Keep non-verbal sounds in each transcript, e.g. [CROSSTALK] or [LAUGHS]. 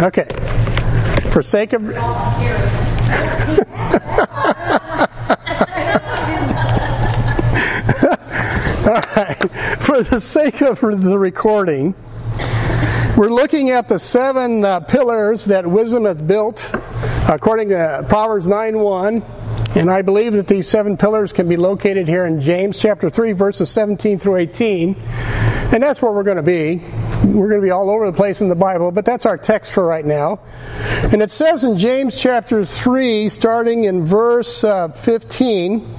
Okay. For sake of. All right. [LAUGHS] For the sake of the recording, we're looking at the seven uh, pillars that wisdom has built according to Proverbs 9 1. And I believe that these seven pillars can be located here in James chapter 3, verses 17 through 18. And that's where we're going to be. We're going to be all over the place in the Bible, but that's our text for right now. And it says in James chapter 3, starting in verse uh, 15,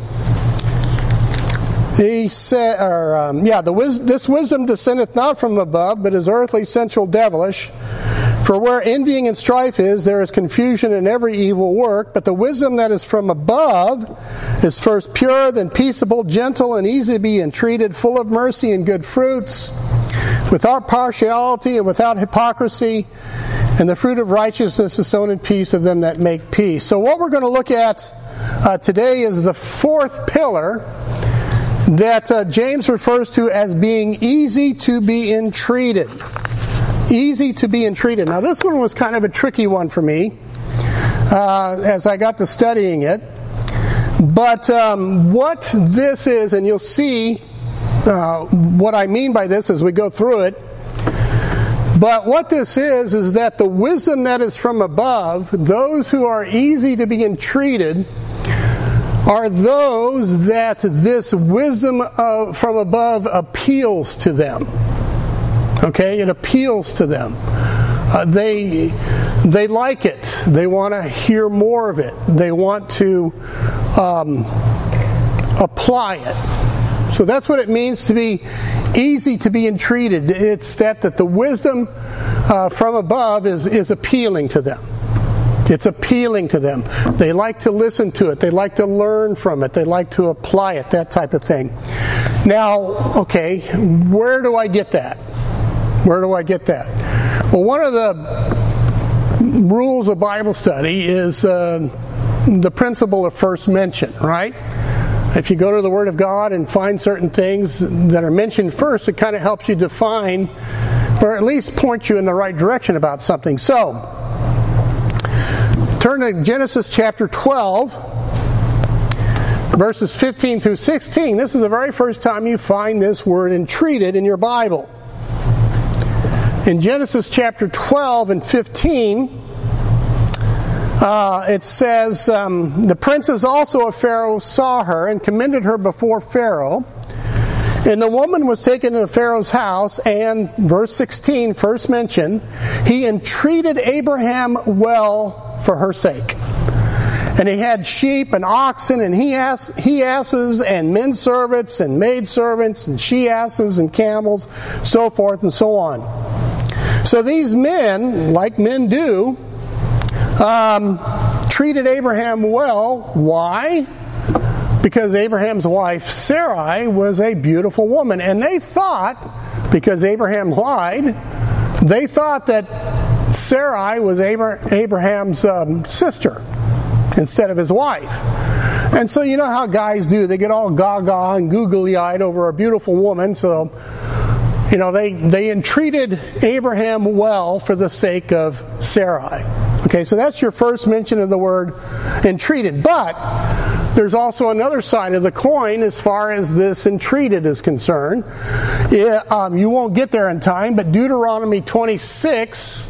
he said, or um, yeah, the wis- this wisdom descendeth not from above, but is earthly, sensual, devilish. For where envying and strife is, there is confusion in every evil work. But the wisdom that is from above is first pure, then peaceable, gentle, and easy to be entreated, full of mercy and good fruits, without partiality and without hypocrisy. And the fruit of righteousness is sown in peace of them that make peace. So, what we're going to look at uh, today is the fourth pillar that uh, James refers to as being easy to be entreated. Easy to be entreated. Now, this one was kind of a tricky one for me uh, as I got to studying it. But um, what this is, and you'll see uh, what I mean by this as we go through it. But what this is, is that the wisdom that is from above, those who are easy to be entreated, are those that this wisdom of, from above appeals to them. Okay, it appeals to them. Uh, they they like it. They want to hear more of it. They want to um, apply it. So that's what it means to be easy to be entreated. It's that that the wisdom uh, from above is is appealing to them. It's appealing to them. They like to listen to it. They like to learn from it. They like to apply it, that type of thing. Now, okay, where do I get that? Where do I get that? Well, one of the rules of Bible study is uh, the principle of first mention, right? If you go to the Word of God and find certain things that are mentioned first, it kind of helps you define or at least point you in the right direction about something. So, Turn to Genesis chapter 12, verses 15 through 16. This is the very first time you find this word entreated in your Bible. In Genesis chapter 12 and 15, uh, it says, um, The princes also of Pharaoh saw her and commended her before Pharaoh. And the woman was taken to Pharaoh's house, and verse 16, first mentioned, he entreated Abraham well for her sake. And he had sheep and oxen and he, he asses and men servants and maid servants and she asses and camels, so forth and so on. So these men, like men do, um, treated Abraham well. Why? Because Abraham's wife Sarai was a beautiful woman. And they thought, because Abraham lied, they thought that Sarai was Abraham's um, sister instead of his wife. And so you know how guys do. They get all gaga and googly eyed over a beautiful woman. So, you know, they, they entreated Abraham well for the sake of Sarai. Okay, so that's your first mention of the word entreated. But there's also another side of the coin as far as this entreated is concerned. It, um, you won't get there in time, but Deuteronomy 26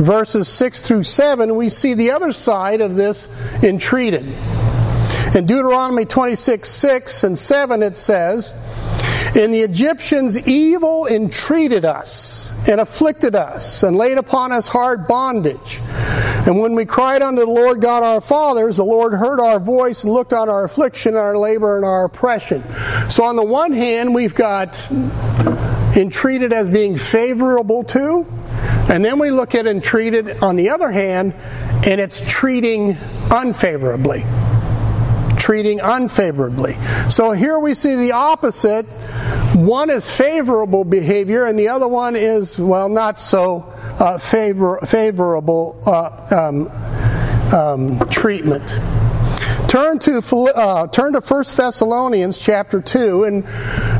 verses 6 through 7, we see the other side of this entreated. In Deuteronomy 26 6 and 7, it says, And the Egyptians evil entreated us, and afflicted us, and laid upon us hard bondage. And when we cried unto the Lord God our fathers, the Lord heard our voice and looked on our affliction, our labor, and our oppression. So, on the one hand, we've got entreated as being favorable to, and then we look at and treat on the other hand, and it's treating unfavorably. Treating unfavorably. So here we see the opposite. One is favorable behavior, and the other one is, well, not so uh, favor, favorable uh, um, um, treatment. Turn to uh, turn to 1 Thessalonians chapter 2, and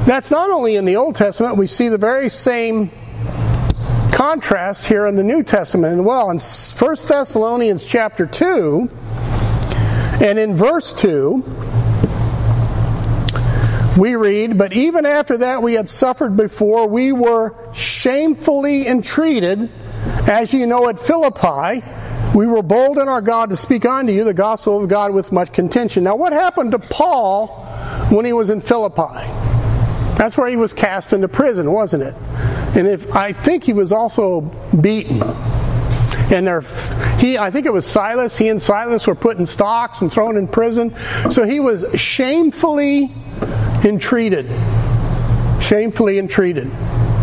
that's not only in the Old Testament, we see the very same contrast here in the New Testament as well. In 1 Thessalonians chapter 2, and in verse 2, we read, But even after that we had suffered before, we were shamefully entreated, as you know at Philippi. We were bold in our God to speak unto you the gospel of God with much contention. Now, what happened to Paul when he was in Philippi? That's where he was cast into prison, wasn't it? And if I think he was also beaten. And he, I think it was Silas. He and Silas were put in stocks and thrown in prison. So he was shamefully entreated. Shamefully entreated.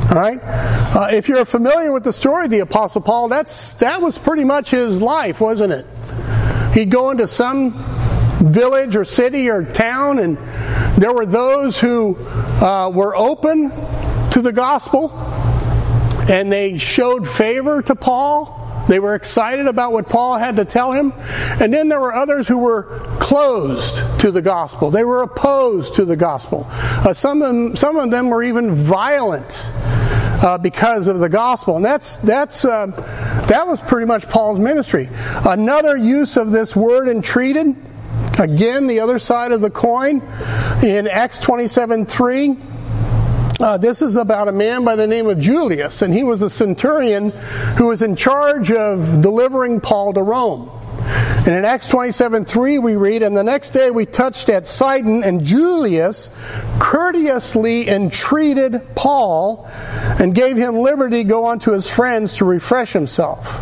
All right. Uh, if you're familiar with the story of the Apostle Paul, that's that was pretty much his life, wasn't it? He'd go into some village or city or town, and there were those who uh, were open to the gospel, and they showed favor to Paul. They were excited about what Paul had to tell him. And then there were others who were closed to the gospel. They were opposed to the gospel. Uh, some, of them, some of them were even violent uh, because of the gospel. And that's, that's, uh, that was pretty much Paul's ministry. Another use of this word entreated, again, the other side of the coin, in Acts 27 3. Uh, this is about a man by the name of Julius, and he was a centurion who was in charge of delivering Paul to Rome. And in Acts 27 3, we read, And the next day we touched at Sidon, and Julius courteously entreated Paul and gave him liberty to go on to his friends to refresh himself.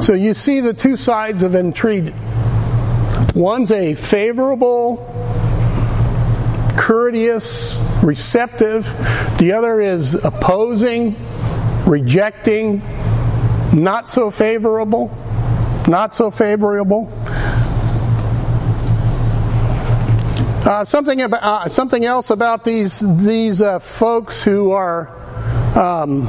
So you see the two sides of entreated. One's a favorable, courteous, receptive. The other is opposing, rejecting, not so favorable. Not so favorable. Uh, something about uh, something else about these these uh, folks who are um,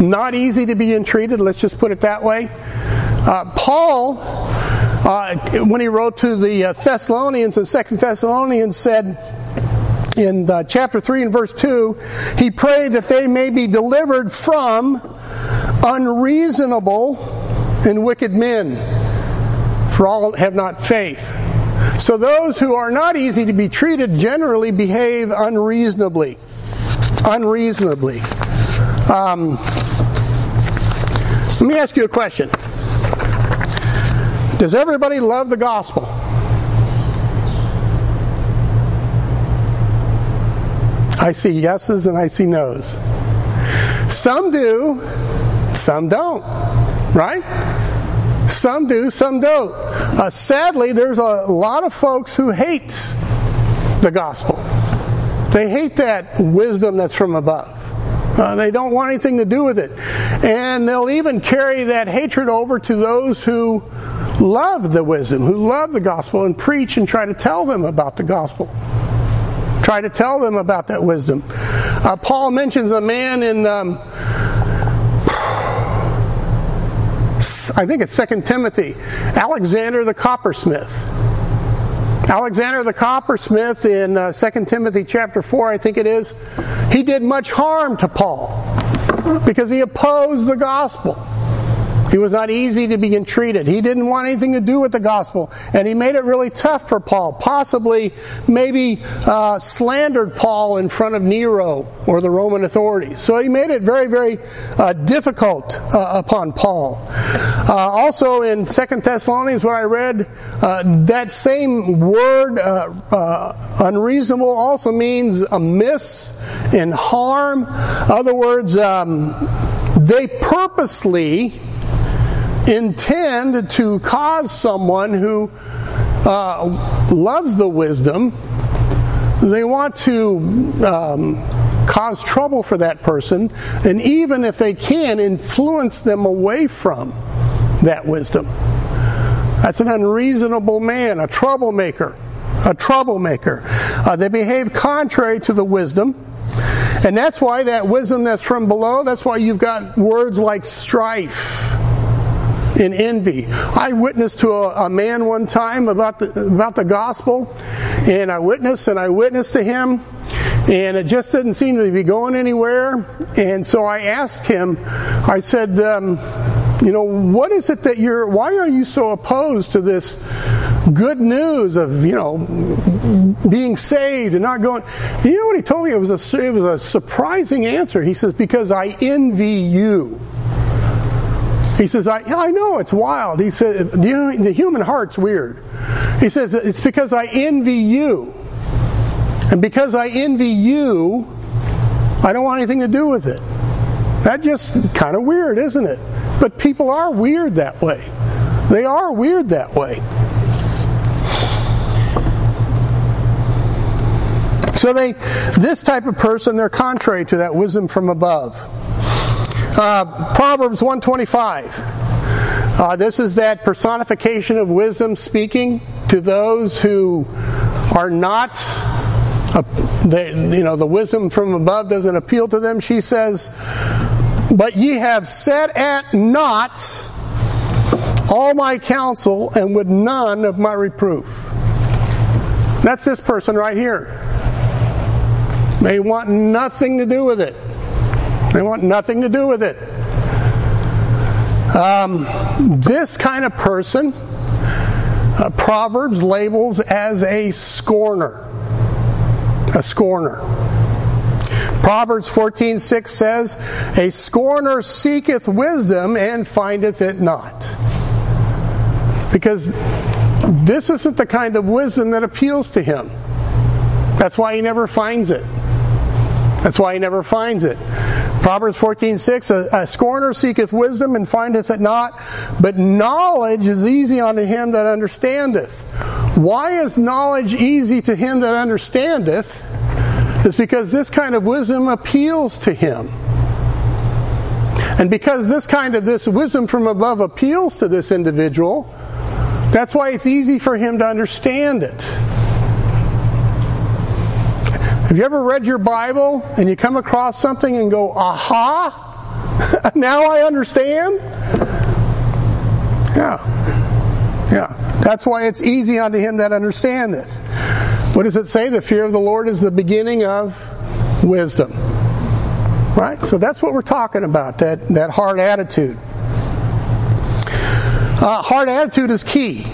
not easy to be entreated. Let's just put it that way. Uh, Paul, uh, when he wrote to the uh, Thessalonians in Second Thessalonians, said in chapter three and verse two, he prayed that they may be delivered from unreasonable and wicked men, for all have not faith. So those who are not easy to be treated generally behave unreasonably. Unreasonably. Um, let me ask you a question. Does everybody love the gospel? I see yeses and I see nos. Some do, some don't. Right? Some do, some don't. Uh, sadly, there's a lot of folks who hate the gospel. They hate that wisdom that's from above. Uh, they don't want anything to do with it. And they'll even carry that hatred over to those who love the wisdom, who love the gospel, and preach and try to tell them about the gospel. Try to tell them about that wisdom. Uh, Paul mentions a man in um, I think it's Second Timothy, Alexander the coppersmith. Alexander the coppersmith in uh, 2 Timothy chapter 4, I think it is, he did much harm to Paul because he opposed the gospel. He was not easy to be entreated. He didn't want anything to do with the gospel. And he made it really tough for Paul. Possibly, maybe uh, slandered Paul in front of Nero or the Roman authorities. So he made it very, very uh, difficult uh, upon Paul. Uh, also in Second Thessalonians, what I read, uh, that same word, uh, unreasonable, also means amiss and harm. Other words, um, they purposely intend to cause someone who uh, loves the wisdom, they want to um, cause trouble for that person, and even if they can, influence them away from that wisdom. That's an unreasonable man, a troublemaker, a troublemaker. Uh, they behave contrary to the wisdom. And that's why that wisdom that's from below, that's why you've got words like strife in envy. I witnessed to a, a, man one time about the, about the gospel, and I witnessed and I witnessed to him, and it just didn't seem to be going anywhere. And so I asked him, I said, um, you know, what is it that you're, why are you so opposed to this good news of, you know, being saved and not going? You know what he told me? It was a, it was a surprising answer. He says, because I envy you. He says, I, I know it's wild. He said, the human heart's weird. He says, it's because I envy you. And because I envy you, I don't want anything to do with it. That's just kind of weird, isn't it? But people are weird that way. They are weird that way. So they, this type of person, they're contrary to that wisdom from above. Uh, Proverbs 125. Uh, this is that personification of wisdom speaking to those who are not uh, they, you know, the wisdom from above doesn't appeal to them. She says, But ye have set at naught all my counsel and with none of my reproof. That's this person right here. They want nothing to do with it. They want nothing to do with it. Um, this kind of person, uh, Proverbs labels as a scorner a scorner. Proverbs 14:6 says, "A scorner seeketh wisdom and findeth it not." Because this isn't the kind of wisdom that appeals to him. That's why he never finds it. That's why he never finds it. Proverbs 14:6 a, a scorner seeketh wisdom and findeth it not, but knowledge is easy unto him that understandeth. Why is knowledge easy to him that understandeth? It's because this kind of wisdom appeals to him. And because this kind of this wisdom from above appeals to this individual, that's why it's easy for him to understand it. Have you ever read your Bible and you come across something and go, aha, [LAUGHS] now I understand? Yeah. Yeah. That's why it's easy unto him that understandeth. What does it say? The fear of the Lord is the beginning of wisdom. Right? So that's what we're talking about, that, that hard attitude. Uh, hard attitude is key.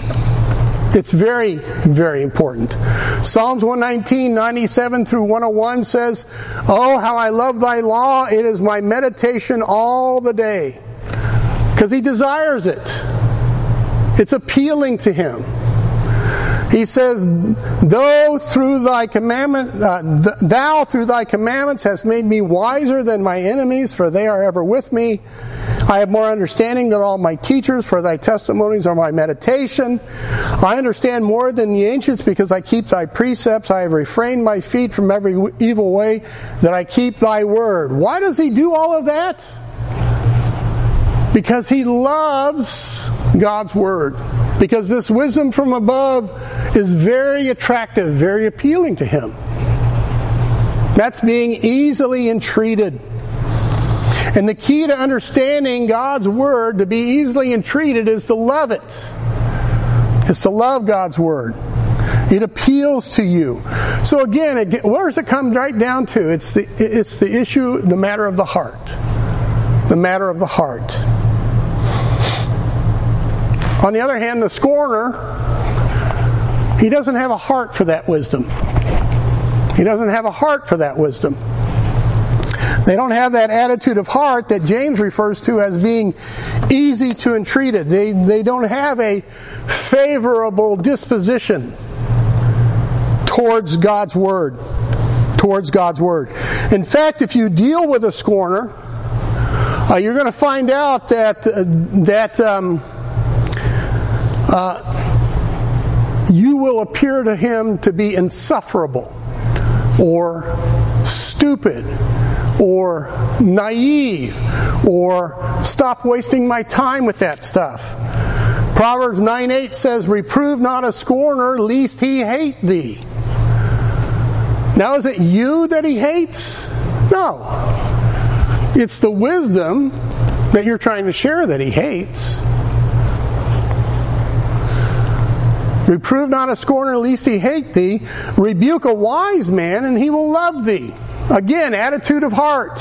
It's very, very important. Psalms 119, 97 through 101 says, Oh, how I love thy law. It is my meditation all the day. Because he desires it. It's appealing to him. He says, Though through thy commandment, uh, th- thou through thy commandments hast made me wiser than my enemies, for they are ever with me. I have more understanding than all my teachers, for thy testimonies are my meditation. I understand more than the ancients because I keep thy precepts. I have refrained my feet from every evil way, that I keep thy word. Why does he do all of that? Because he loves God's word. Because this wisdom from above is very attractive, very appealing to him. That's being easily entreated. And the key to understanding God's Word to be easily entreated is to love it. It's to love God's Word. It appeals to you. So again, it, where does it come right down to? It's the, it's the issue, the matter of the heart. The matter of the heart. On the other hand, the scorner, he doesn't have a heart for that wisdom. He doesn't have a heart for that wisdom. They don't have that attitude of heart that James refers to as being easy to entreated. They, they don't have a favorable disposition towards God's Word. Towards God's Word. In fact, if you deal with a scorner, uh, you're going to find out that, uh, that um, uh, you will appear to him to be insufferable or stupid or naive or stop wasting my time with that stuff. Proverbs 9 8 says, Reprove not a scorner, lest he hate thee. Now, is it you that he hates? No. It's the wisdom that you're trying to share that he hates. Reprove not a scorner, lest he hate thee. Rebuke a wise man, and he will love thee. Again, attitude of heart.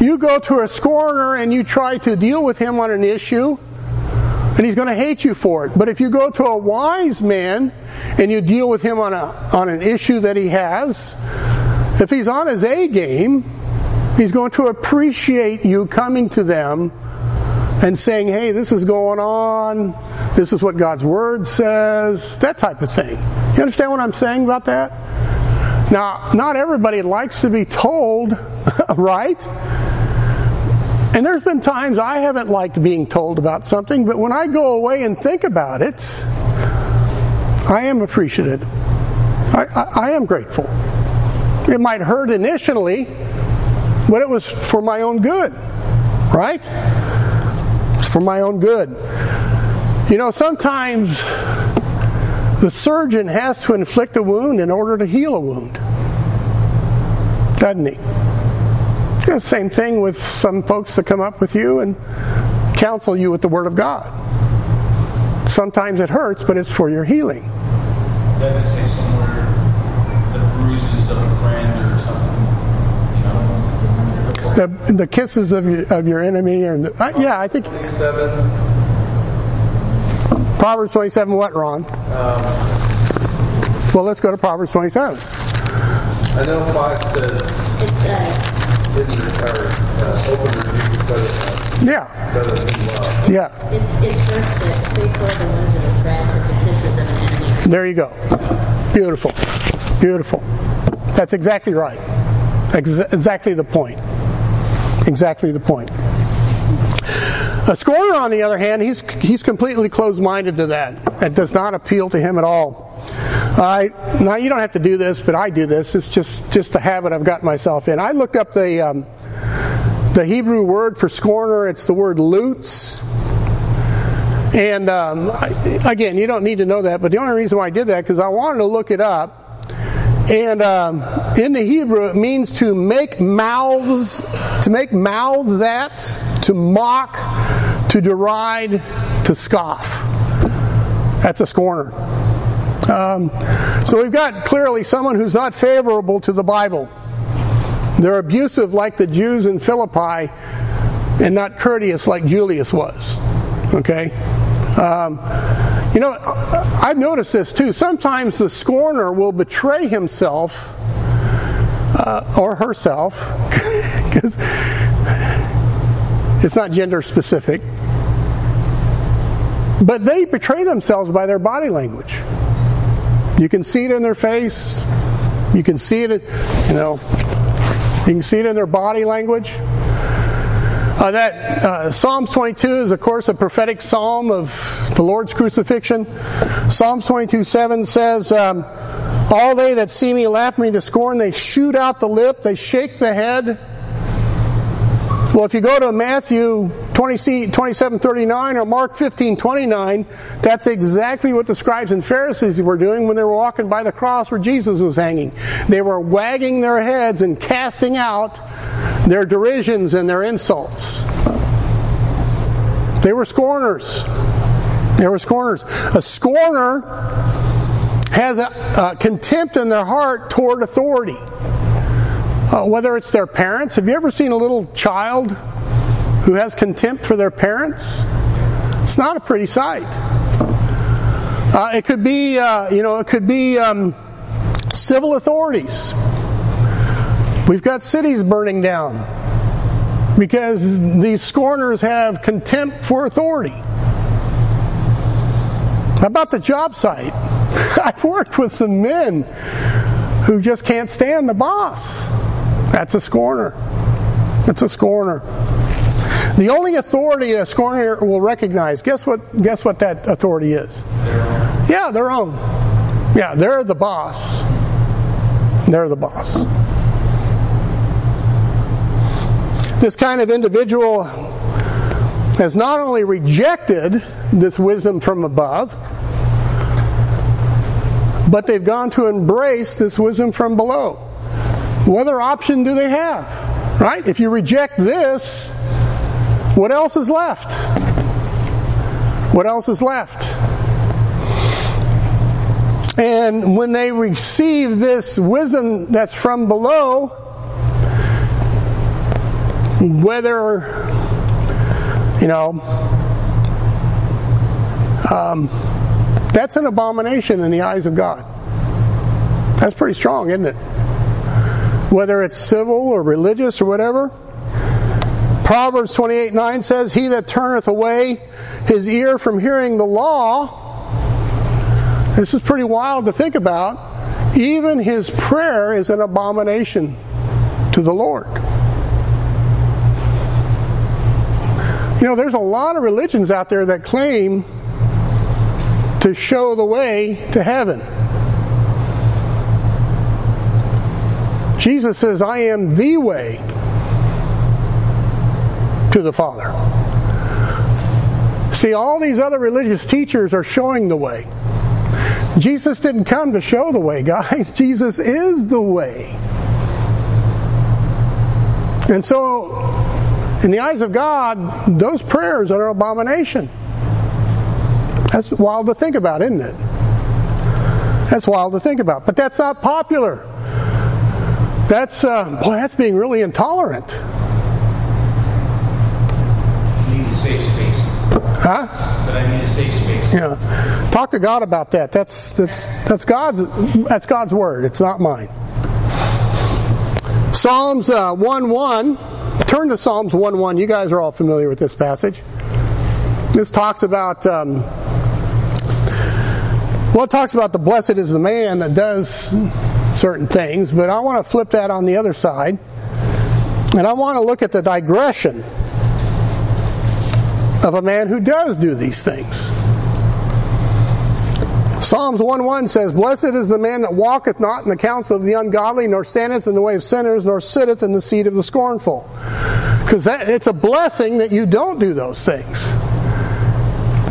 You go to a scorner and you try to deal with him on an issue, and he's going to hate you for it. But if you go to a wise man and you deal with him on, a, on an issue that he has, if he's on his A game, he's going to appreciate you coming to them and saying, hey, this is going on, this is what God's Word says, that type of thing. You understand what I'm saying about that? Now, not everybody likes to be told, [LAUGHS] right? And there's been times I haven't liked being told about something, but when I go away and think about it, I am appreciative. I, I, I am grateful. It might hurt initially, but it was for my own good, right? It's for my own good. You know, sometimes the surgeon has to inflict a wound in order to heal a wound, doesn't he? the same thing with some folks that come up with you and counsel you with the Word of God. Sometimes it hurts, but it's for your healing. Yeah, they say somewhere the bruises of a friend or something. You know, the, the kisses of your, of your enemy, and uh, yeah, I think. 27. Proverbs 27, what, Ron? Um, well, let's go to Proverbs 27. I know 5 says. It's, uh, yeah. Yeah. It's, it's verse 6. Faithful are the ones that are friend, but the kisses of an enemy. There you go. Beautiful. Beautiful. That's exactly right. Ex- exactly the point. Exactly the point. A scorner, on the other hand, he's, he's completely closed minded to that. It does not appeal to him at all. I now you don't have to do this, but I do this. It's just just a habit I've got myself in. I look up the um, the Hebrew word for scorner. It's the word lutz. And um, again, you don't need to know that, but the only reason why I did that because I wanted to look it up. And um, in the Hebrew, it means to make mouths, to make mouths at, to mock, to deride, to scoff. That's a scorner. Um, so we've got clearly someone who's not favorable to the Bible. They're abusive like the Jews in Philippi and not courteous like Julius was. Okay? Um, you know, I've noticed this too. Sometimes the scorner will betray himself uh, or herself [LAUGHS] because it's not gender specific. But they betray themselves by their body language. You can see it in their face. You can see it, you know, you can see it in their body language. Uh, that uh, Psalms 22 is, of course, a prophetic psalm of the Lord's crucifixion. Psalms 22 7 says, um, All they that see me laugh me to scorn. They shoot out the lip, they shake the head. Well, if you go to Matthew 20, 27 39 or Mark 1529, that's exactly what the scribes and Pharisees were doing when they were walking by the cross where Jesus was hanging. They were wagging their heads and casting out their derisions and their insults. They were scorners. They were scorners. A scorner has a, a contempt in their heart toward authority. Uh, whether it's their parents. Have you ever seen a little child who has contempt for their parents? It's not a pretty sight. Uh, it could be, uh, you know, it could be um, civil authorities. We've got cities burning down because these scorners have contempt for authority. How about the job site? [LAUGHS] I've worked with some men who just can't stand the boss. That's a scorner. That's a scorner. The only authority a scorner will recognize, guess what guess what that authority is? Yeah, their own. Yeah, they're the boss. They're the boss. This kind of individual has not only rejected this wisdom from above, but they've gone to embrace this wisdom from below. What other option do they have? Right? If you reject this, what else is left? What else is left? And when they receive this wisdom that's from below, whether, you know, um, that's an abomination in the eyes of God. That's pretty strong, isn't it? Whether it's civil or religious or whatever. Proverbs 28 9 says, He that turneth away his ear from hearing the law, this is pretty wild to think about, even his prayer is an abomination to the Lord. You know, there's a lot of religions out there that claim to show the way to heaven. Jesus says, I am the way to the Father. See, all these other religious teachers are showing the way. Jesus didn't come to show the way, [LAUGHS] guys. Jesus is the way. And so, in the eyes of God, those prayers are an abomination. That's wild to think about, isn't it? That's wild to think about. But that's not popular. That's, uh, boy, that's being really intolerant. Huh? But I need a safe space. Yeah. Talk to God about that. That's that's that's God's that's God's word. It's not mine. Psalms uh, one one. Turn to Psalms one one. You guys are all familiar with this passage. This talks about. Um, well, it talks about the blessed is the man that does certain things, but I want to flip that on the other side. And I want to look at the digression of a man who does do these things. Psalms 1:1 says, Blessed is the man that walketh not in the counsel of the ungodly, nor standeth in the way of sinners, nor sitteth in the seat of the scornful. Because it's a blessing that you don't do those things.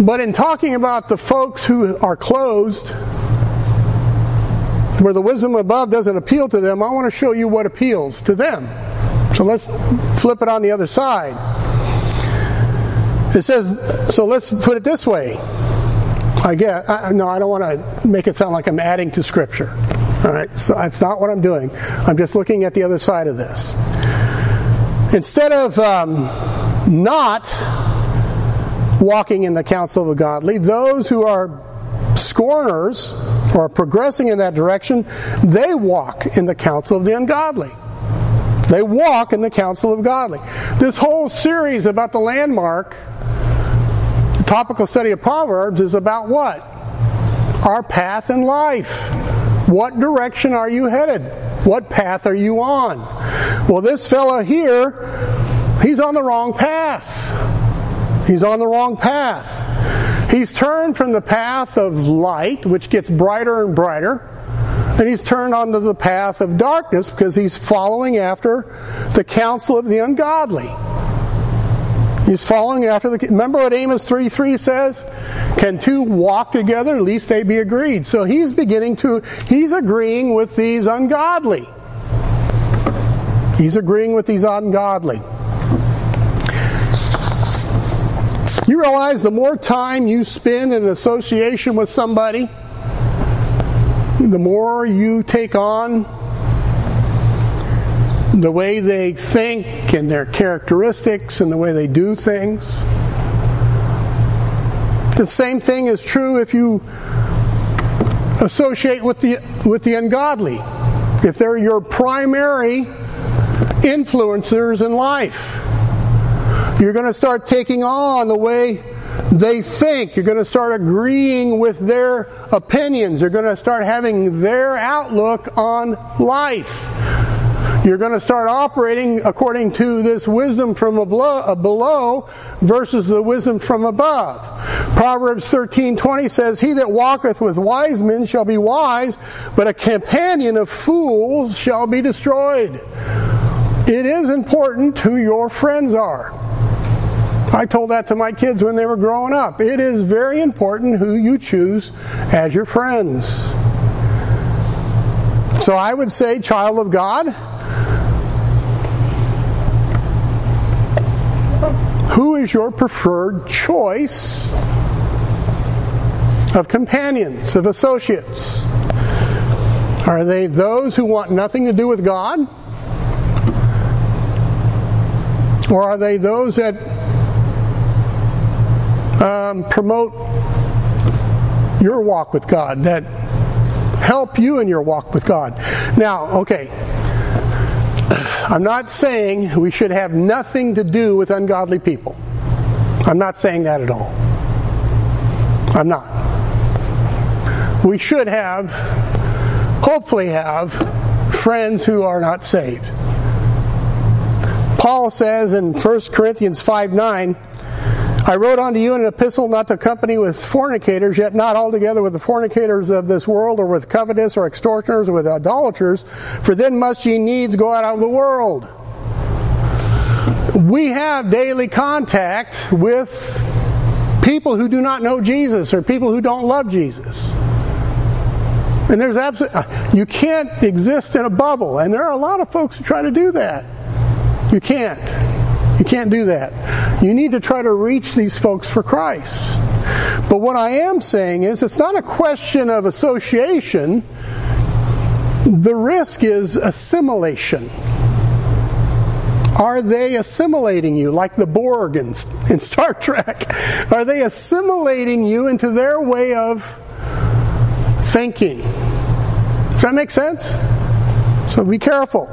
But in talking about the folks who are closed, where the wisdom above doesn't appeal to them, I want to show you what appeals to them. So let's flip it on the other side. It says, so let's put it this way. I get, I, no, I don't want to make it sound like I'm adding to Scripture. All right, so that's not what I'm doing. I'm just looking at the other side of this. Instead of um, not walking in the counsel of the godly, those who are scorners or progressing in that direction, they walk in the counsel of the ungodly. They walk in the counsel of godly. This whole series about the landmark topical study of Proverbs is about what? Our path in life. What direction are you headed? What path are you on? Well, this fellow here, he's on the wrong path. He's on the wrong path. He's turned from the path of light, which gets brighter and brighter, and he's turned onto the path of darkness because he's following after the counsel of the ungodly. He's following after the. Remember what Amos 3 3 says? Can two walk together? Least they be agreed. So he's beginning to. He's agreeing with these ungodly. He's agreeing with these ungodly. You realize the more time you spend in association with somebody, the more you take on the way they think and their characteristics and the way they do things. The same thing is true if you associate with the with the ungodly. If they're your primary influencers in life, you're going to start taking on the way they think. You're going to start agreeing with their opinions. You're going to start having their outlook on life. You're going to start operating according to this wisdom from uh, below versus the wisdom from above. Proverbs 13:20 says, "He that walketh with wise men shall be wise, but a companion of fools shall be destroyed." It is important who your friends are. I told that to my kids when they were growing up. It is very important who you choose as your friends. So I would say, child of God, who is your preferred choice of companions, of associates? Are they those who want nothing to do with God? Or are they those that um, promote your walk with God, that help you in your walk with God? Now, okay, I'm not saying we should have nothing to do with ungodly people. I'm not saying that at all. I'm not. We should have, hopefully, have friends who are not saved. Paul says in 1 Corinthians 5 9, I wrote unto you in an epistle not to company with fornicators, yet not altogether with the fornicators of this world, or with covetous, or extortioners, or with idolaters, for then must ye needs go out of the world. We have daily contact with people who do not know Jesus or people who don't love Jesus. And there's absolutely, you can't exist in a bubble. And there are a lot of folks who try to do that. You can't. You can't do that. You need to try to reach these folks for Christ. But what I am saying is it's not a question of association. The risk is assimilation. Are they assimilating you like the Borg in, in Star [LAUGHS] Trek? Are they assimilating you into their way of thinking? Does that make sense? So be careful.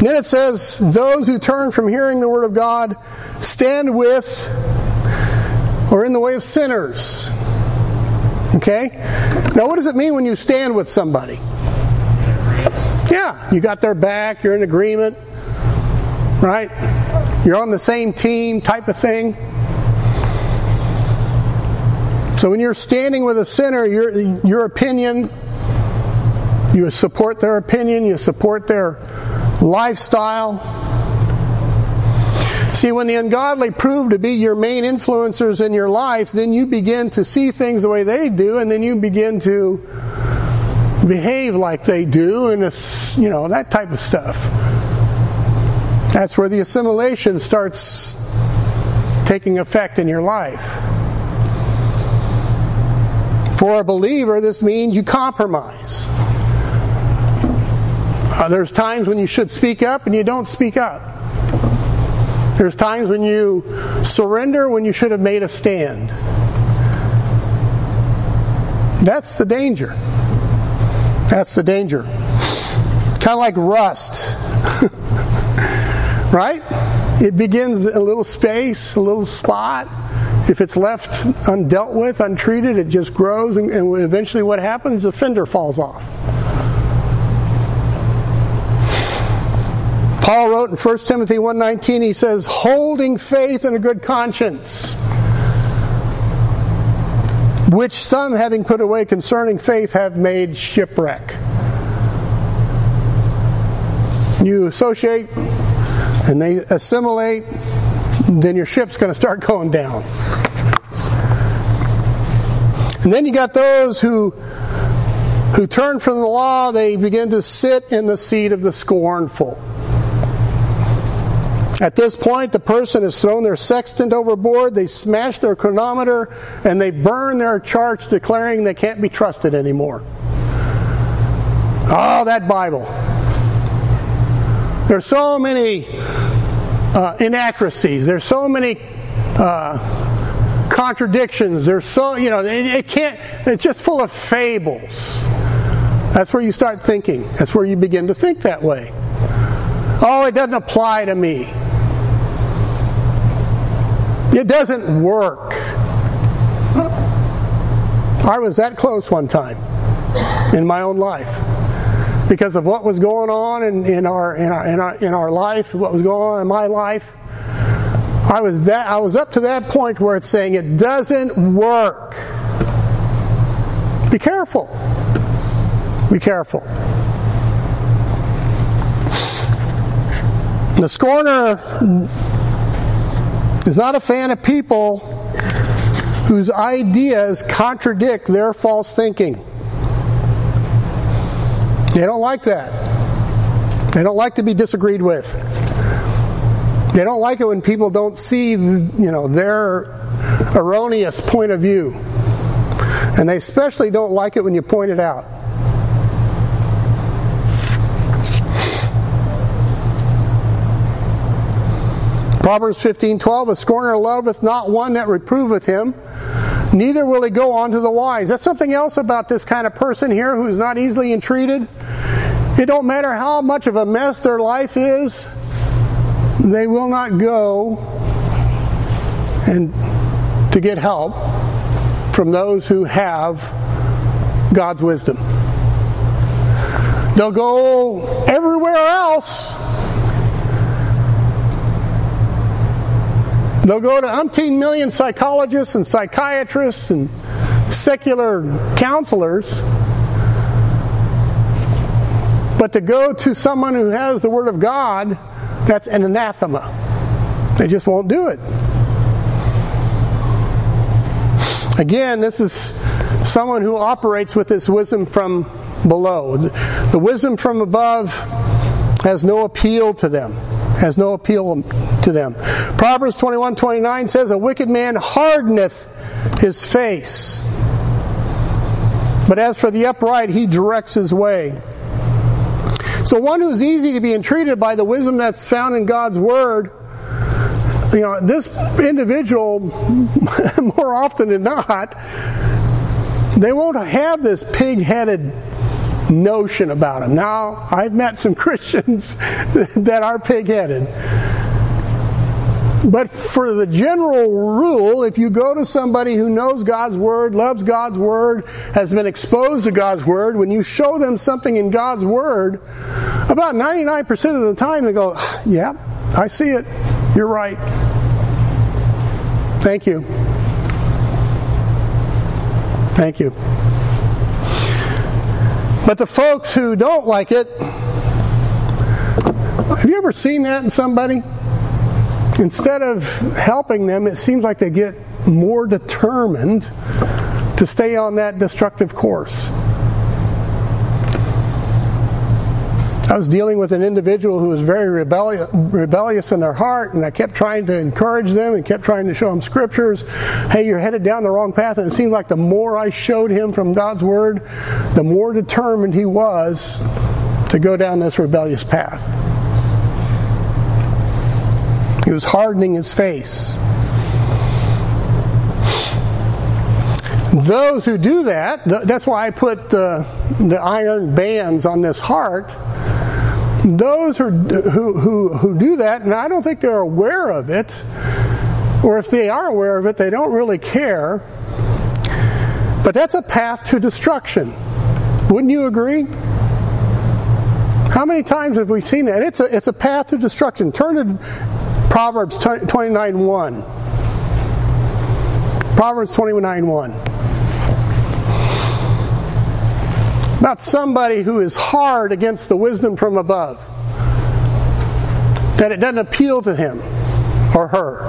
Then it says, Those who turn from hearing the word of God stand with or in the way of sinners. Okay? Now, what does it mean when you stand with somebody? Yeah, you got their back, you're in agreement, right? You're on the same team type of thing. So when you're standing with a sinner, your, your opinion, you support their opinion, you support their lifestyle. See, when the ungodly prove to be your main influencers in your life, then you begin to see things the way they do, and then you begin to behave like they do, and you know, that type of stuff. That's where the assimilation starts taking effect in your life. For a believer, this means you compromise. Uh, there's times when you should speak up and you don't speak up. There's times when you surrender when you should have made a stand. That's the danger. That's the danger. Kind of like rust. [LAUGHS] right? It begins a little space, a little spot. If it's left undealt with, untreated, it just grows, and, and eventually what happens? The fender falls off. Paul wrote in 1 Timothy 1:19 he says holding faith and a good conscience which some having put away concerning faith have made shipwreck. You associate and they assimilate then your ship's going to start [LAUGHS] going down. And then you got those who who turn from the law, they begin to sit in the seat of the scornful. At this point, the person has thrown their sextant overboard, they smash their chronometer, and they burn their charts declaring they can't be trusted anymore. Oh, that Bible. There's so many uh, inaccuracies. There's so many uh, contradictions. There's so, you know, it, it can't, it's just full of fables. That's where you start thinking. That's where you begin to think that way. Oh, it doesn't apply to me. It doesn't work. I was that close one time in my own life because of what was going on in, in, our, in, our, in, our, in our life, what was going on in my life. I was that I was up to that point where it's saying it doesn't work. Be careful. Be careful. The scorner is not a fan of people whose ideas contradict their false thinking. They don't like that. They don't like to be disagreed with. They don't like it when people don't see, you know, their erroneous point of view. And they especially don't like it when you point it out. Proverbs 15:12 A scorner loveth not one that reproveth him, neither will he go on to the wise. That's something else about this kind of person here who's not easily entreated. It don't matter how much of a mess their life is, they will not go and to get help from those who have God's wisdom. They'll go everywhere else. They'll go to umpteen million psychologists and psychiatrists and secular counselors. But to go to someone who has the Word of God, that's an anathema. They just won't do it. Again, this is someone who operates with this wisdom from below. The wisdom from above has no appeal to them. Has no appeal to them. Proverbs 21 29 says, A wicked man hardeneth his face. But as for the upright, he directs his way. So, one who's easy to be entreated by the wisdom that's found in God's Word you know, this individual, [LAUGHS] more often than not, they won't have this pig headed notion about him. Now, I've met some [LAUGHS] Christians [LAUGHS] that are pig headed. But for the general rule, if you go to somebody who knows God's Word, loves God's Word, has been exposed to God's Word, when you show them something in God's Word, about 99% of the time they go, ah, Yeah, I see it. You're right. Thank you. Thank you. But the folks who don't like it, have you ever seen that in somebody? Instead of helping them, it seems like they get more determined to stay on that destructive course. I was dealing with an individual who was very rebellious, in their heart, and I kept trying to encourage them and kept trying to show them scriptures. Hey, you're headed down the wrong path. And it seemed like the more I showed him from God's Word, the more determined he was to go down this rebellious path. He was hardening his face. Those who do that, that's why I put the, the iron bands on this heart those who, who, who, who do that, and I don't think they're aware of it, or if they are aware of it, they don't really care. But that's a path to destruction. Wouldn't you agree? How many times have we seen that? It's a, it's a path to destruction. Turn to Proverbs 29 1. Proverbs 29 1. About somebody who is hard against the wisdom from above. That it doesn't appeal to him or her.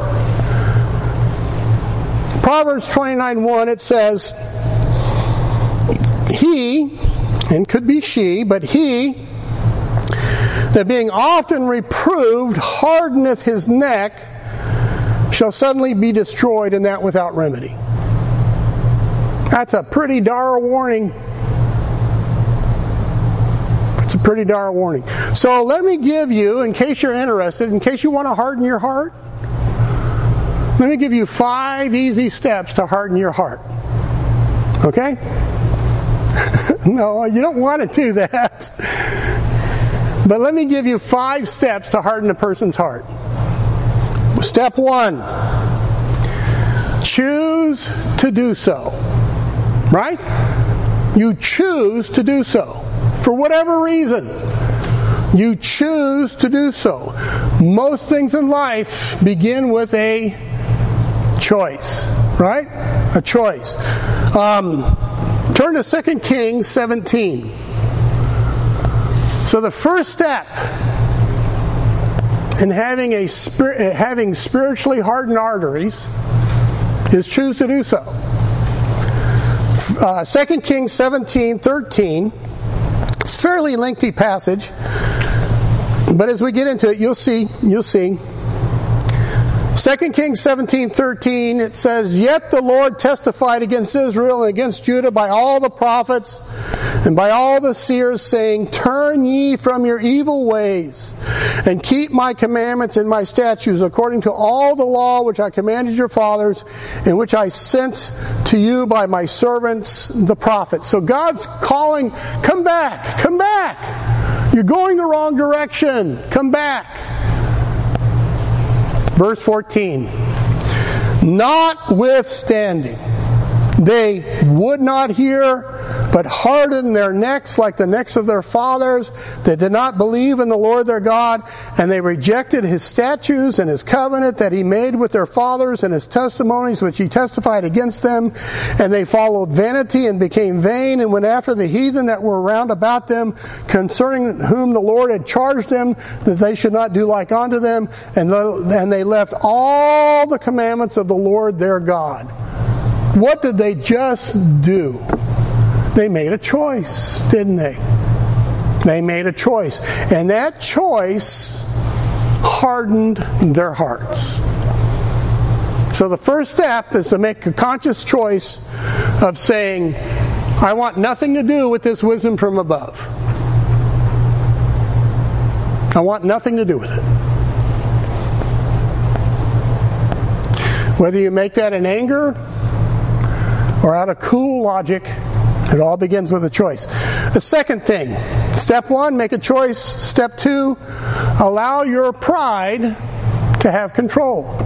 Proverbs 29 1, it says, He, and could be she, but he, that being often reproved, hardeneth his neck, shall suddenly be destroyed, and that without remedy. That's a pretty dire warning it's a pretty dire warning. So let me give you, in case you're interested, in case you want to harden your heart, let me give you five easy steps to harden your heart. Okay? [LAUGHS] no, you don't want to do that. But let me give you five steps to harden a person's heart. Step one choose to do so. Right? You choose to do so for whatever reason, you choose to do so. Most things in life begin with a choice, right? A choice. Um, turn to 2 Kings 17. So the first step in having a having spiritually hardened arteries is choose to do so. Uh, 2 Kings 17, 13 it's fairly lengthy passage, but as we get into it, you'll see, you'll see. 2 Kings 17 13, it says, Yet the Lord testified against Israel and against Judah by all the prophets and by all the seers, saying, Turn ye from your evil ways and keep my commandments and my statutes according to all the law which I commanded your fathers and which I sent to you by my servants, the prophets. So God's calling, Come back, come back. You're going the wrong direction. Come back. Verse 14. Notwithstanding, they would not hear but hardened their necks like the necks of their fathers. They did not believe in the Lord their God, and they rejected his statutes and his covenant that he made with their fathers and his testimonies which he testified against them. And they followed vanity and became vain and went after the heathen that were round about them, concerning whom the Lord had charged them that they should not do like unto them. And, and they left all the commandments of the Lord their God. What did they just do? They made a choice, didn't they? They made a choice. And that choice hardened their hearts. So the first step is to make a conscious choice of saying, I want nothing to do with this wisdom from above. I want nothing to do with it. Whether you make that in anger or out of cool logic, it all begins with a choice. The second thing, step one, make a choice. Step two, allow your pride to have control.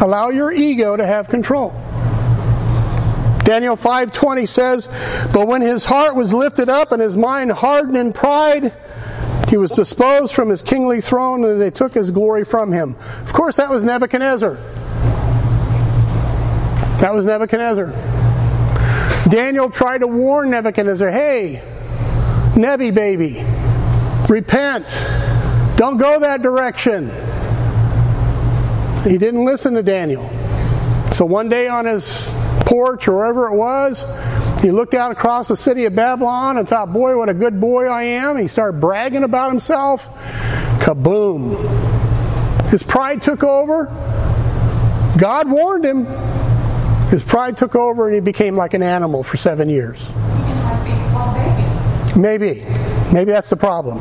Allow your ego to have control. Daniel 5:20 says, "But when his heart was lifted up and his mind hardened in pride, he was disposed from his kingly throne and they took his glory from him." Of course, that was Nebuchadnezzar. That was Nebuchadnezzar. Daniel tried to warn Nebuchadnezzar, hey, Nebi baby, repent. Don't go that direction. He didn't listen to Daniel. So one day on his porch or wherever it was, he looked out across the city of Babylon and thought, boy, what a good boy I am. He started bragging about himself. Kaboom. His pride took over. God warned him. His pride took over and he became like an animal for seven years. Maybe. Maybe that's the problem.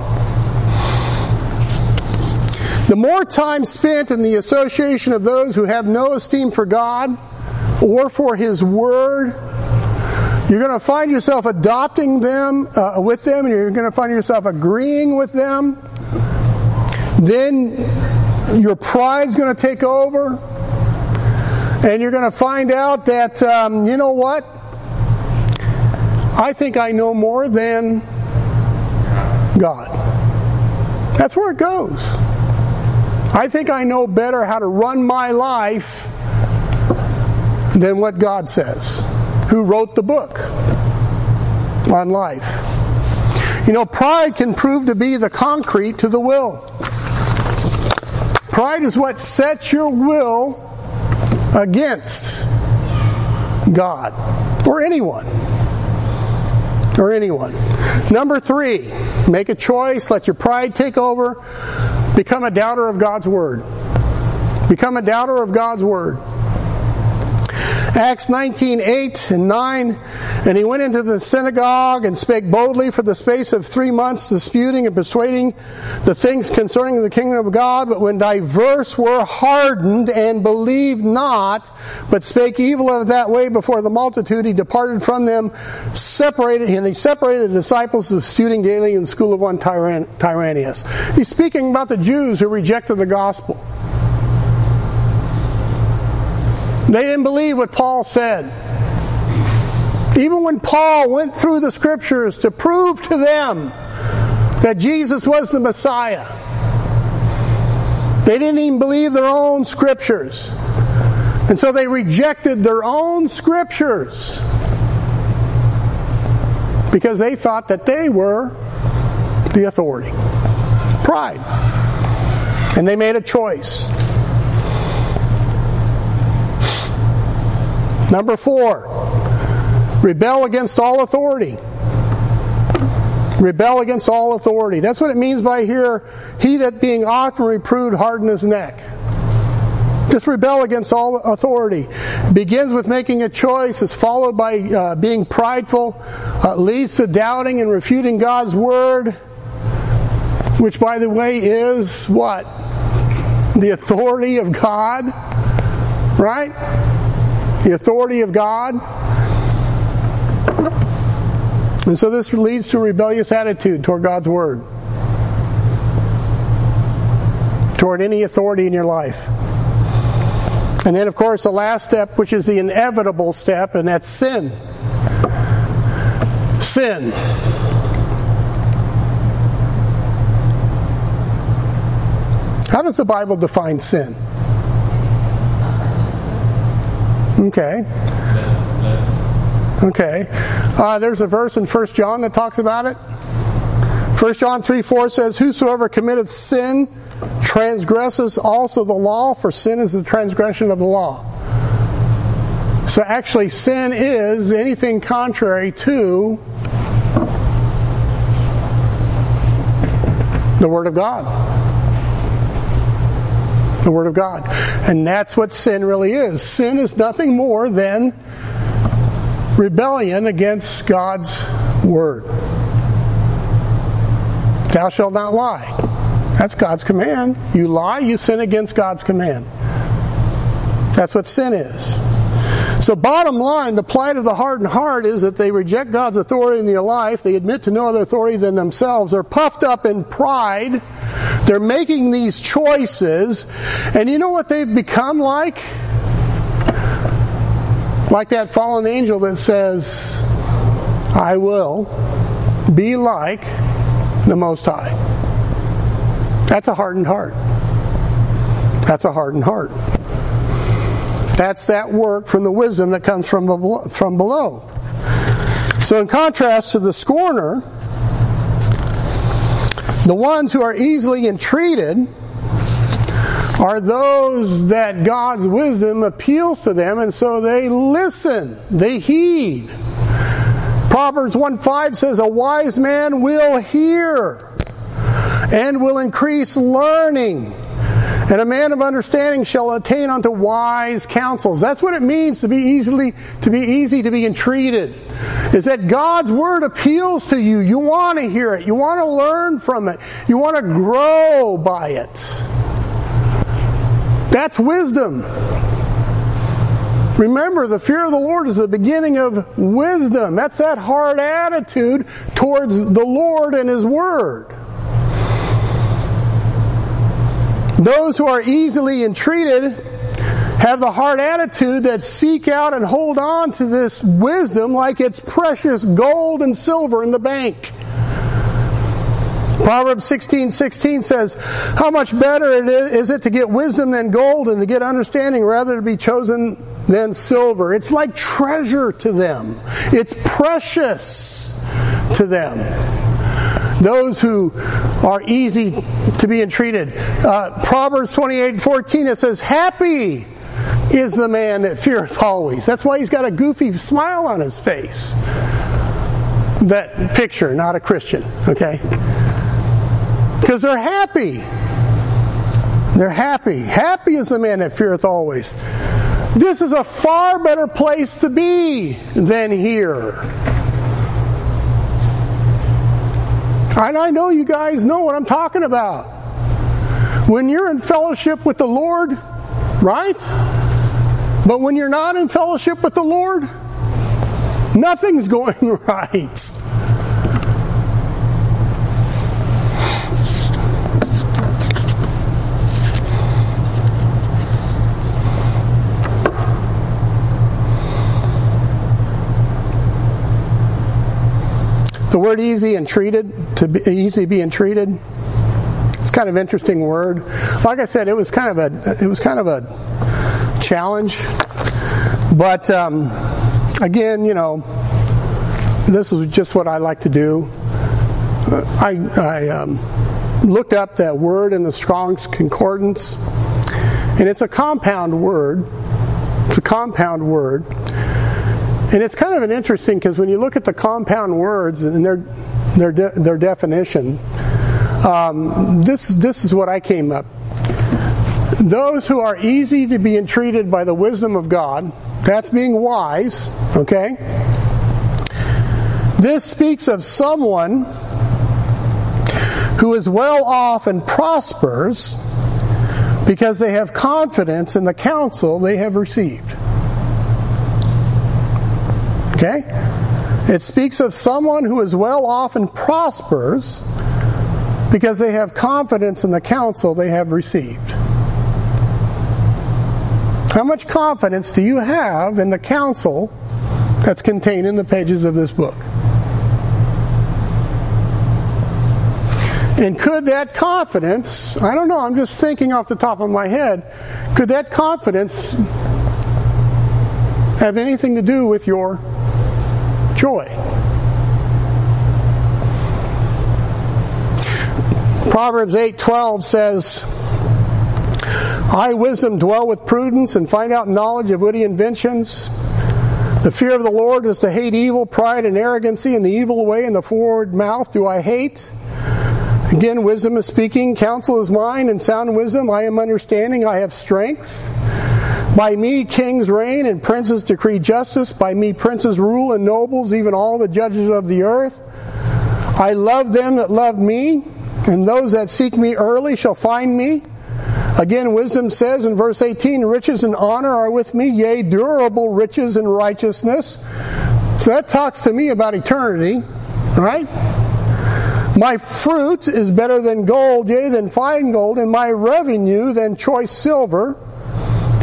The more time spent in the association of those who have no esteem for God or for His Word, you're going to find yourself adopting them uh, with them, and you're going to find yourself agreeing with them. Then your pride's going to take over and you're going to find out that, um, you know what? I think I know more than God. That's where it goes. I think I know better how to run my life than what God says. Who wrote the book on life? You know, pride can prove to be the concrete to the will. Pride is what sets your will against God or anyone. Or anyone. Number three, make a choice, let your pride take over, become a doubter of God's Word. Become a doubter of God's Word. Acts 19, 8 and 9. And he went into the synagogue and spake boldly for the space of three months, disputing and persuading the things concerning the kingdom of God. But when diverse were hardened and believed not, but spake evil of that way before the multitude, he departed from them, separated, and he separated the disciples, disputing daily in the school of one Tyran- Tyrannus. He's speaking about the Jews who rejected the gospel. They didn't believe what Paul said. Even when Paul went through the scriptures to prove to them that Jesus was the Messiah, they didn't even believe their own scriptures. And so they rejected their own scriptures because they thought that they were the authority. Pride. And they made a choice. Number four, rebel against all authority. Rebel against all authority. That's what it means by here, he that being often reproved harden his neck. Just rebel against all authority. It begins with making a choice, is followed by uh, being prideful, uh, leads to doubting and refuting God's word, which, by the way, is what? The authority of God, right? The authority of God. And so this leads to a rebellious attitude toward God's word, toward any authority in your life. And then, of course, the last step, which is the inevitable step, and that's sin. Sin. How does the Bible define sin? Okay. Okay. Uh, there's a verse in 1 John that talks about it. 1 John 3 4 says, Whosoever committeth sin transgresses also the law, for sin is the transgression of the law. So actually, sin is anything contrary to the Word of God. The Word of God. And that's what sin really is. Sin is nothing more than rebellion against God's Word. Thou shalt not lie. That's God's command. You lie, you sin against God's command. That's what sin is. So, bottom line, the plight of the hardened heart is that they reject God's authority in their life. They admit to no other authority than themselves. They're puffed up in pride. They're making these choices. And you know what they've become like? Like that fallen angel that says, I will be like the Most High. That's a hardened heart. That's a hardened heart. That's that work from the wisdom that comes from, from below. So, in contrast to the scorner, the ones who are easily entreated are those that God's wisdom appeals to them, and so they listen, they heed. Proverbs 1 5 says, A wise man will hear and will increase learning. And a man of understanding shall attain unto wise counsels. That's what it means to be easily to be easy to be entreated. Is that God's word appeals to you. You want to hear it. You want to learn from it. You want to grow by it. That's wisdom. Remember, the fear of the Lord is the beginning of wisdom. That's that hard attitude towards the Lord and His Word. Those who are easily entreated have the hard attitude that seek out and hold on to this wisdom like it's precious gold and silver in the bank. Proverbs 16, 16 says, How much better it is, is it to get wisdom than gold and to get understanding rather to be chosen than silver. It's like treasure to them. It's precious to them those who are easy to be entreated. Uh, Proverbs 28 14, it says, Happy is the man that feareth always. That's why he's got a goofy smile on his face. That picture, not a Christian, okay? Because they're happy. They're happy. Happy is the man that feareth always. This is a far better place to be than here. And I know you guys know what I'm talking about. When you're in fellowship with the Lord, right? But when you're not in fellowship with the Lord, nothing's [LAUGHS] going right. The word easy and treated, to be easy being treated, it's kind of interesting word. Like I said, it was kind of a it was kind of a challenge, but um, again, you know, this is just what I like to do. Uh, I, I um, looked up that word in the Strong's Concordance, and it's a compound word. It's a compound word. And it's kind of an interesting because when you look at the compound words and their their de- their definition, um, this this is what I came up those who are easy to be entreated by the wisdom of God, that's being wise, okay? This speaks of someone who is well off and prospers because they have confidence in the counsel they have received. Okay? It speaks of someone who is well off and prospers because they have confidence in the counsel they have received. How much confidence do you have in the counsel that's contained in the pages of this book? And could that confidence, I don't know, I'm just thinking off the top of my head, could that confidence have anything to do with your joy? Proverbs 8:12 says, "I wisdom dwell with prudence and find out knowledge of witty inventions." The fear of the Lord is to hate evil, pride and arrogancy, and the evil way and the forward mouth do I hate. Again, wisdom is speaking, counsel is mine, and sound wisdom I am understanding, I have strength. By me kings reign and princes decree justice. By me princes rule and nobles, even all the judges of the earth. I love them that love me, and those that seek me early shall find me. Again, wisdom says in verse 18, riches and honor are with me, yea, durable riches and righteousness. So that talks to me about eternity, right? My fruit is better than gold, yea, than fine gold, and my revenue than choice silver.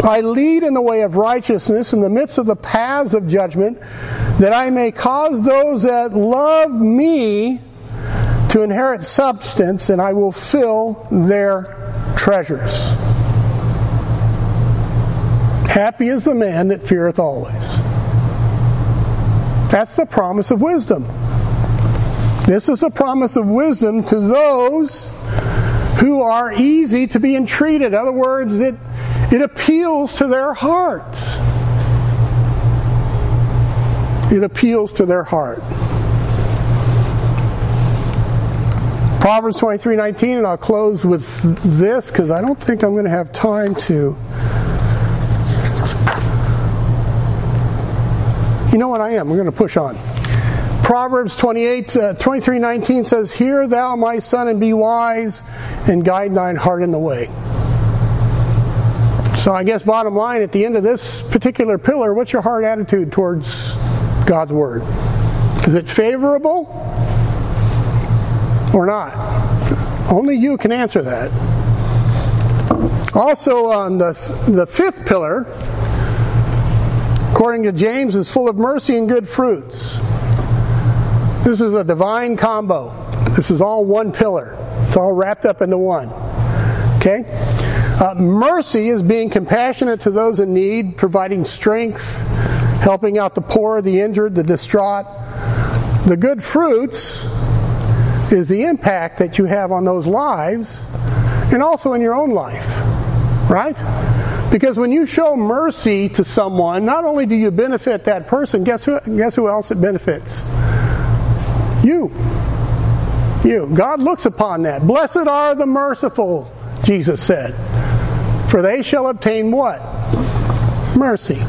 I lead in the way of righteousness in the midst of the paths of judgment, that I may cause those that love me to inherit substance, and I will fill their treasures. Happy is the man that feareth always. That's the promise of wisdom. This is a promise of wisdom to those who are easy to be entreated. In other words, it, it appeals to their hearts. It appeals to their heart. Proverbs 23 19, and I'll close with this because I don't think I'm going to have time to. You know what I am? We're going to push on. Proverbs 28, uh, 23, 19 says, Hear thou, my son, and be wise, and guide thine heart in the way. So I guess bottom line, at the end of this particular pillar, what's your heart attitude towards God's Word? Is it favorable or not? Only you can answer that. Also, on the, the fifth pillar, according to James, is full of mercy and good fruits. This is a divine combo. This is all one pillar. It's all wrapped up into one. Okay? Uh, mercy is being compassionate to those in need, providing strength, helping out the poor, the injured, the distraught. The good fruits is the impact that you have on those lives and also in your own life. Right? Because when you show mercy to someone, not only do you benefit that person, guess who, guess who else it benefits? You. You. God looks upon that. Blessed are the merciful, Jesus said, for they shall obtain what? Mercy.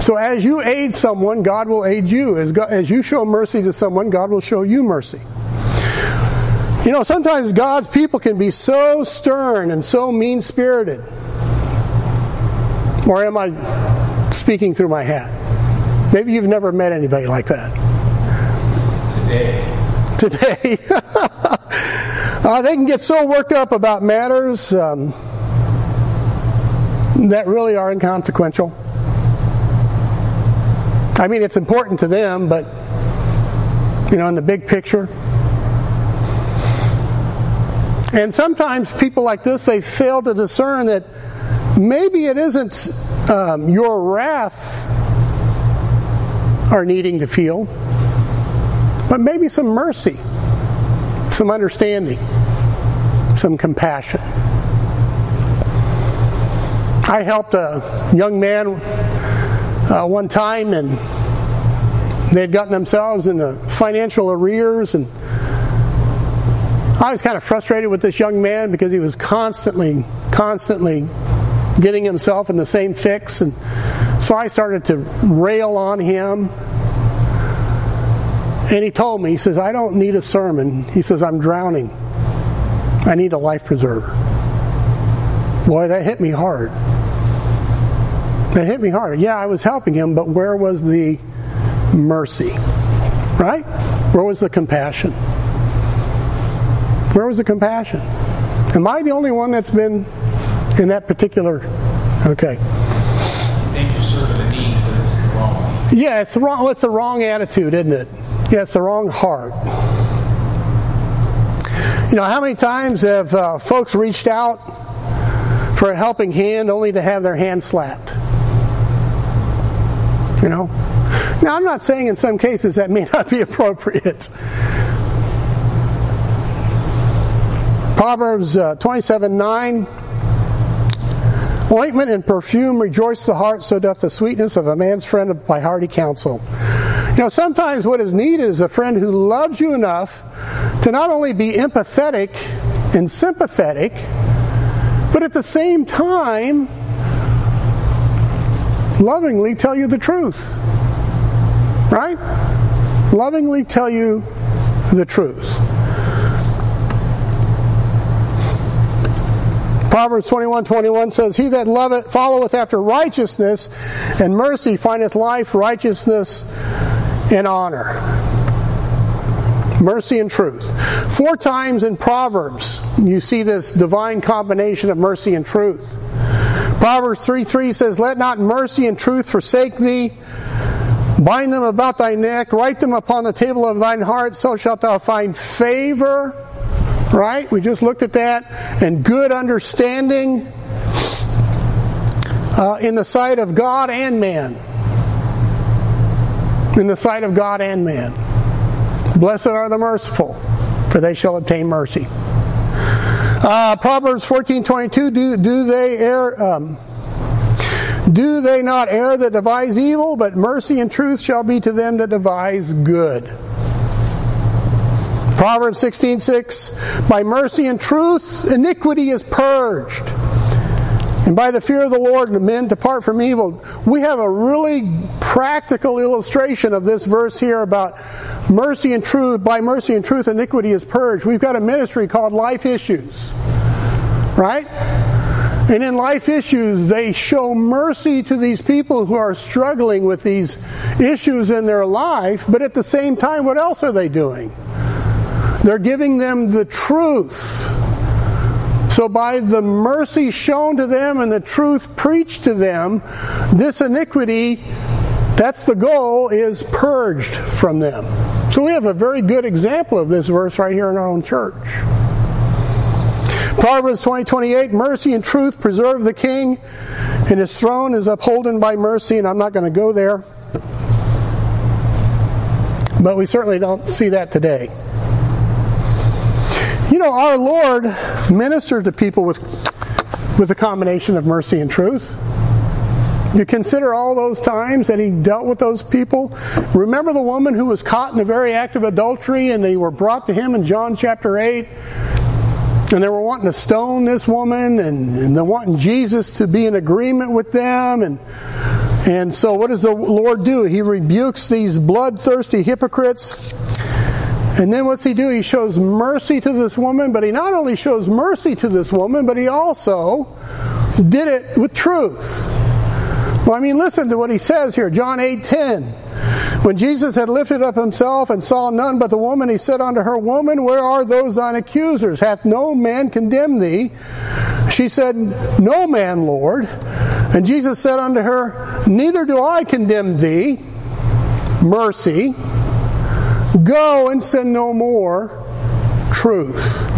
So as you aid someone, God will aid you. As, God, as you show mercy to someone, God will show you mercy. You know, sometimes God's people can be so stern and so mean spirited. Or am I speaking through my hat? Maybe you've never met anybody like that today. Today. [LAUGHS] uh, they can get so worked up about matters um, [LAUGHS] that really are inconsequential. I mean, it's important to them, but, you know, in the big picture. And sometimes people like this, they fail to discern that maybe it isn't um, your wrath are needing to feel but maybe some mercy, some understanding, some compassion. I helped a young man uh, one time, and they had gotten themselves into financial arrears, and I was kind of frustrated with this young man because he was constantly constantly getting himself in the same fix. And so I started to rail on him. And he told me, he says, I don't need a sermon. He says, I'm drowning. I need a life preserver. Boy, that hit me hard. That hit me hard. Yeah, I was helping him, but where was the mercy? Right? Where was the compassion? Where was the compassion? Am I the only one that's been in that particular? Okay. think you serve a need, but it's the wrong need. Yeah, it's the wrong. It's the wrong attitude, isn't it? Yeah, it's the wrong heart. You know, how many times have uh, folks reached out for a helping hand only to have their hand slapped? You know. Now, I'm not saying in some cases that may [LAUGHS] not be appropriate. Proverbs uh, 27 9. Ointment and perfume rejoice the heart, so doth the sweetness of a man's friend by hearty counsel. You know, sometimes what is needed is a friend who loves you enough to not only be empathetic and sympathetic, but at the same time, lovingly tell you the truth. Right? Lovingly tell you the truth. Proverbs 21 21 says, He that loveth, followeth after righteousness and mercy findeth life, righteousness, and honor. Mercy and truth. Four times in Proverbs, you see this divine combination of mercy and truth. Proverbs 3 3 says, Let not mercy and truth forsake thee. Bind them about thy neck, write them upon the table of thine heart, so shalt thou find favor Right? We just looked at that. And good understanding uh, in the sight of God and man. In the sight of God and man. Blessed are the merciful, for they shall obtain mercy. Uh, Proverbs fourteen twenty two. Do do they err? Um, do they not err that devise evil? But mercy and truth shall be to them that devise good. Proverbs 16:6. 6, By mercy and truth, iniquity is purged. And by the fear of the Lord, men depart from evil. We have a really practical illustration of this verse here about mercy and truth. By mercy and truth, iniquity is purged. We've got a ministry called Life Issues. Right? And in life issues, they show mercy to these people who are struggling with these issues in their life, but at the same time, what else are they doing? They're giving them the truth. So, by the mercy shown to them and the truth preached to them, this iniquity, that's the goal, is purged from them. So, we have a very good example of this verse right here in our own church. Proverbs 20 28, mercy and truth preserve the king, and his throne is upholden by mercy, and I'm not going to go there. But we certainly don't see that today. You know, our Lord ministered to people with, with a combination of mercy and truth. You consider all those times that he dealt with those people. Remember the woman who was caught in the very act of adultery and they were brought to him in John chapter 8? And they were wanting to stone this woman and, and they're wanting Jesus to be in agreement with them. And, and so what does the Lord do? He rebukes these bloodthirsty hypocrites and then what's he do? He shows mercy to this woman, but he not only shows mercy to this woman, but he also did it with truth. Well, I mean, listen to what he says here, John 8 10. When Jesus had lifted up himself and saw none but the woman, he said unto her, Woman, where are those thine accusers? Hath no man condemned thee? She said, No man, Lord. And Jesus said unto her, Neither do I condemn thee. Mercy. Go and sin no more. Truth.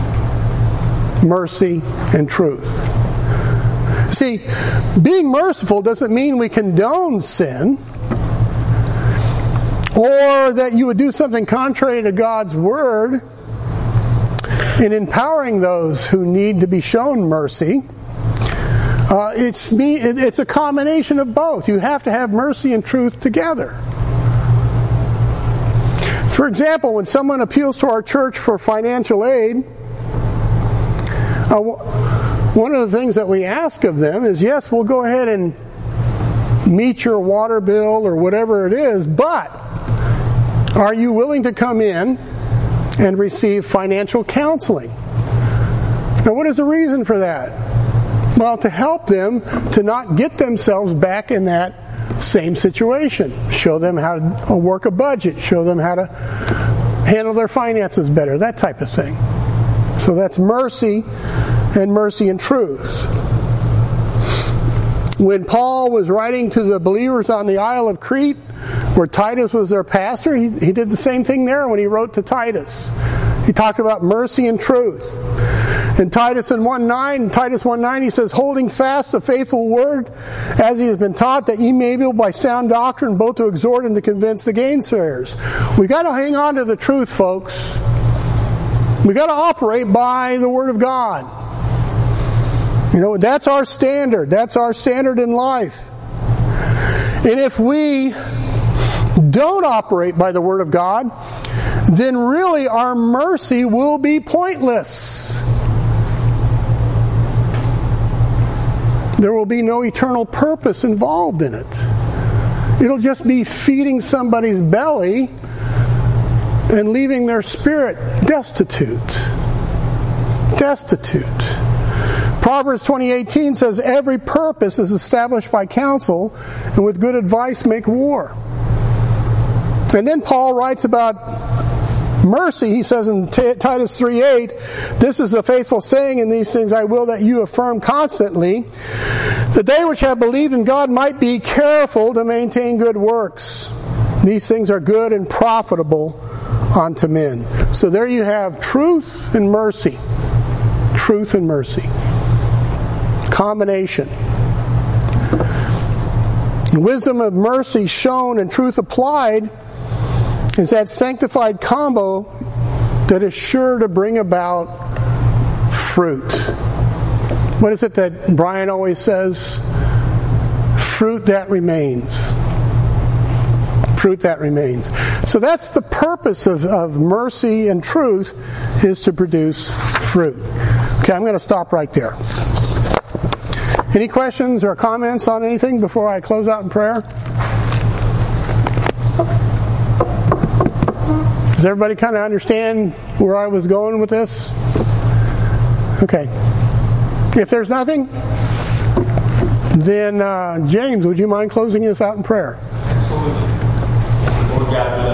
Mercy and truth. See, being merciful doesn't mean we condone sin or that you would do something contrary to God's word in empowering those who need to be shown mercy. Uh, it's me. It's a combination of both. You have to have mercy and truth together. For example, when someone appeals to our church for financial aid, uh, one of the things that we ask of them is yes, we'll go ahead and meet your water bill or whatever it is, but are you willing to come in and receive financial counseling? Now, what is the reason for that? Well, to help them to not get themselves back in that same situation. Show them how to work a budget, show them how to handle their finances better, that type of thing. So that's mercy and mercy and truth. When Paul was writing to the believers on the Isle of Crete, where Titus was their pastor, he, he did the same thing there when he wrote to Titus. He talked about mercy and truth. In Titus in 1 9, Titus 1 9, he says, Holding fast the faithful word as he has been taught, that ye may be able by sound doctrine both to exhort and to convince the gainsayers. We've got to hang on to the truth, folks. We've got to operate by the word of God. You know, that's our standard. That's our standard in life. And if we don't operate by the word of God, then really our mercy will be pointless. There will be no eternal purpose involved in it. It'll just be feeding somebody's belly and leaving their spirit destitute. Destitute. Proverbs 20:18 says every purpose is established by counsel and with good advice make war. And then Paul writes about mercy, he says in Titus 3:8, this is a faithful saying in these things I will that you affirm constantly, that they which have believed in God might be careful to maintain good works. These things are good and profitable unto men. So there you have truth and mercy. Truth and mercy. Combination. Wisdom of mercy shown and truth applied is that sanctified combo that is sure to bring about fruit. What is it that Brian always says? Fruit that remains. Fruit that remains. So that's the purpose of, of mercy and truth is to produce fruit. Okay, I'm going to stop right there. Any questions or comments on anything before I close out in prayer? Does everybody kind of understand where I was going with this? Okay. If there's nothing, then uh, James, would you mind closing us out in prayer? Absolutely. Lord God,